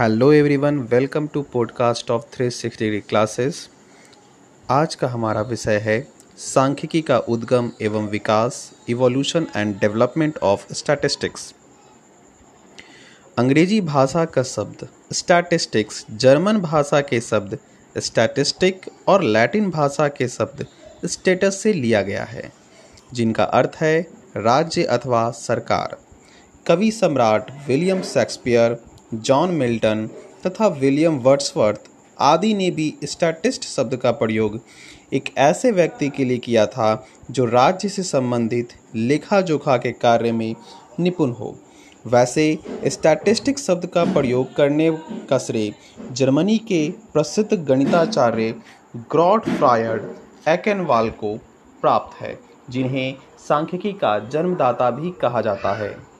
Hello everyone welcome to podcast of 360 degree classes आज का हमारा विषय है सांख्यिकी का उद्गम एवं विकास evolution and development of statistics अंग्रेज़ी भाषा का शब्द स्टैटिस्टिक्स जर्मन भाषा के शब्द स्टैटिस्टिक और लैटिन भाषा के शब्द स्टेटस से लिया गया है, जिनका अर्थ है राज्य अथवा सरकार। कवि सम्राट विलियम शेक्सपियर जॉन मिल्टन तथा विलियम वर्ड्सवर्थ आदि ने भी स्टैटिस्ट शब्द का प्रयोग एक ऐसे व्यक्ति के लिए किया था जो राज्य से संबंधित लेखा जोखा के कार्य में निपुण हो। वैसे, स्टैटिस्टिक शब्द का प्रयोग करने का श्रेय जर्मनी के प्रसिद्ध गणिताचार्य ग्रॉड फ्रायड एक्नवाल को प्राप्त है, जिन्हें सांख्यिकी का जन्मदाता भी कहा जाता है।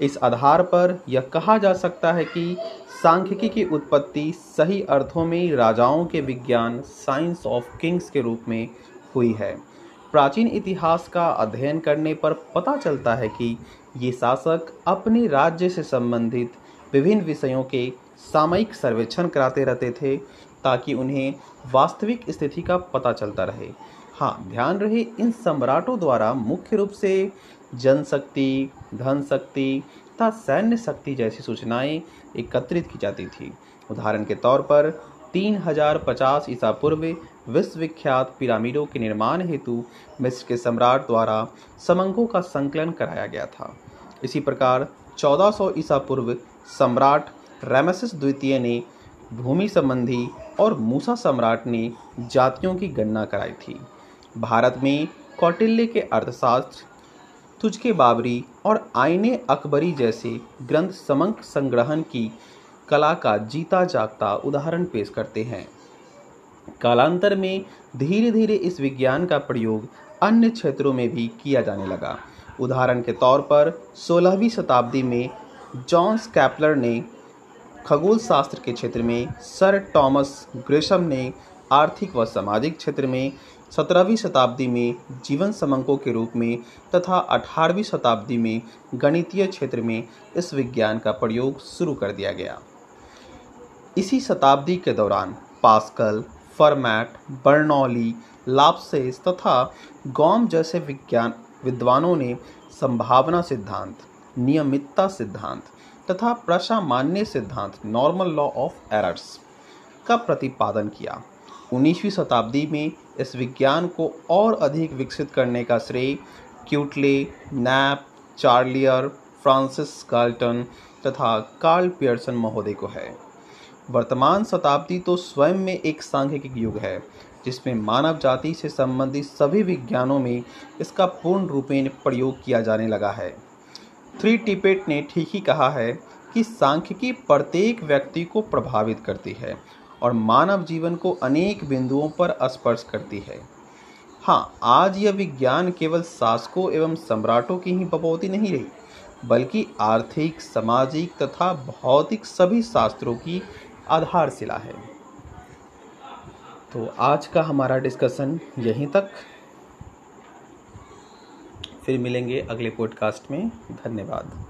इस आधार पर यह कहा जा सकता है कि सांख्यिकी की उत्पत्ति सही अर्थों में राजाओं के विज्ञान, साइंस ऑफ़ किंग्स के रूप में हुई है। प्राचीन इतिहास का अध्ययन करने पर पता चलता है कि ये शासक अपने राज्य से संबंधित विभिन्न विषयों के सामयिक सर्वेक्षण कराते रहते थे, ताकि उन्हें वास्तविक स्थिति का पता चलता रहे। हाँ ध्यान रहे इन सम्राटों द्वारा मुख्य रूप से जनशक्ति धन शक्ति तथा सैन्य शक्ति जैसी सूचनाएँ एकत्रित की जाती थी। उदाहरण के तौर पर, तीन हज़ार पचास ईसा पूर्व विश्वविख्यात पिरामिडों के निर्माण हेतु मिस्र के सम्राट द्वारा समंगों का संकलन कराया गया था। इसी प्रकार 1400 ईसा पूर्व सम्राट रेमसिस द्वितीय ने भूमि संबंधी और मूसा सम्राट ने जातियों की गणना कराई थी। भारत में कौटिल्य के अर्थशास्त्र तुझके बाबरी और आईने अकबरी जैसे ग्रंथ समंक संग्रहण की कला का जीता जागता उदाहरण पेश करते हैं। कालांतर में धीरे धीरे इस विज्ञान का प्रयोग अन्य क्षेत्रों में भी किया जाने लगा। उदाहरण के तौर पर 16वीं शताब्दी में जॉन स्कैपलर ने खगोल शास्त्र के क्षेत्र में सर टॉमस ग्रेशम ने आर्थिक व सामाजिक क्षेत्र में सत्रहवीं शताब्दी में जीवन समंकों के रूप में तथा अठारहवीं शताब्दी में गणितीय क्षेत्र में इस विज्ञान का प्रयोग शुरू कर दिया गया। इसी शताब्दी के दौरान पास्कल, फर्मैट, बर्नौली, लाप्सेस तथा गॉम जैसे विज्ञान विद्वानों ने संभावना सिद्धांत, नियमितता सिद्धांत तथा प्रसामान्य सिद्धांत, नॉर्मल लॉ ऑफ़ एरर्स का प्रतिपादन किया। उन्नीसवीं शताब्दी में इस विज्ञान को और अधिक विकसित करने का श्रेय Quetelet, Knapp, Charlier, Francis Galton तथा कार्ल पियर्सन महोदय को है। वर्तमान शताब्दी तो स्वयं में एक सांख्यिक युग है, जिसमें मानव जाति से संबंधित सभी विज्ञानों में इसका पूर्ण रूपेण प्रयोग किया जाने लगा है। थ्री टिपेट ने ठीक ही कहा है कि सांख्यिकी प्रत्येक व्यक्ति को प्रभावित करती है और मानव जीवन को अनेक बिंदुओं पर स्पर्श करती है। हाँ आज यह विज्ञान केवल शासकों एवं सम्राटों की ही बपौती नहीं रही, बल्कि आर्थिक, सामाजिक तथा भौतिक सभी शास्त्रों की आधारशिला है। तो आज का हमारा डिस्कशन यहीं तक। फिर मिलेंगे अगले पॉडकास्ट में। धन्यवाद।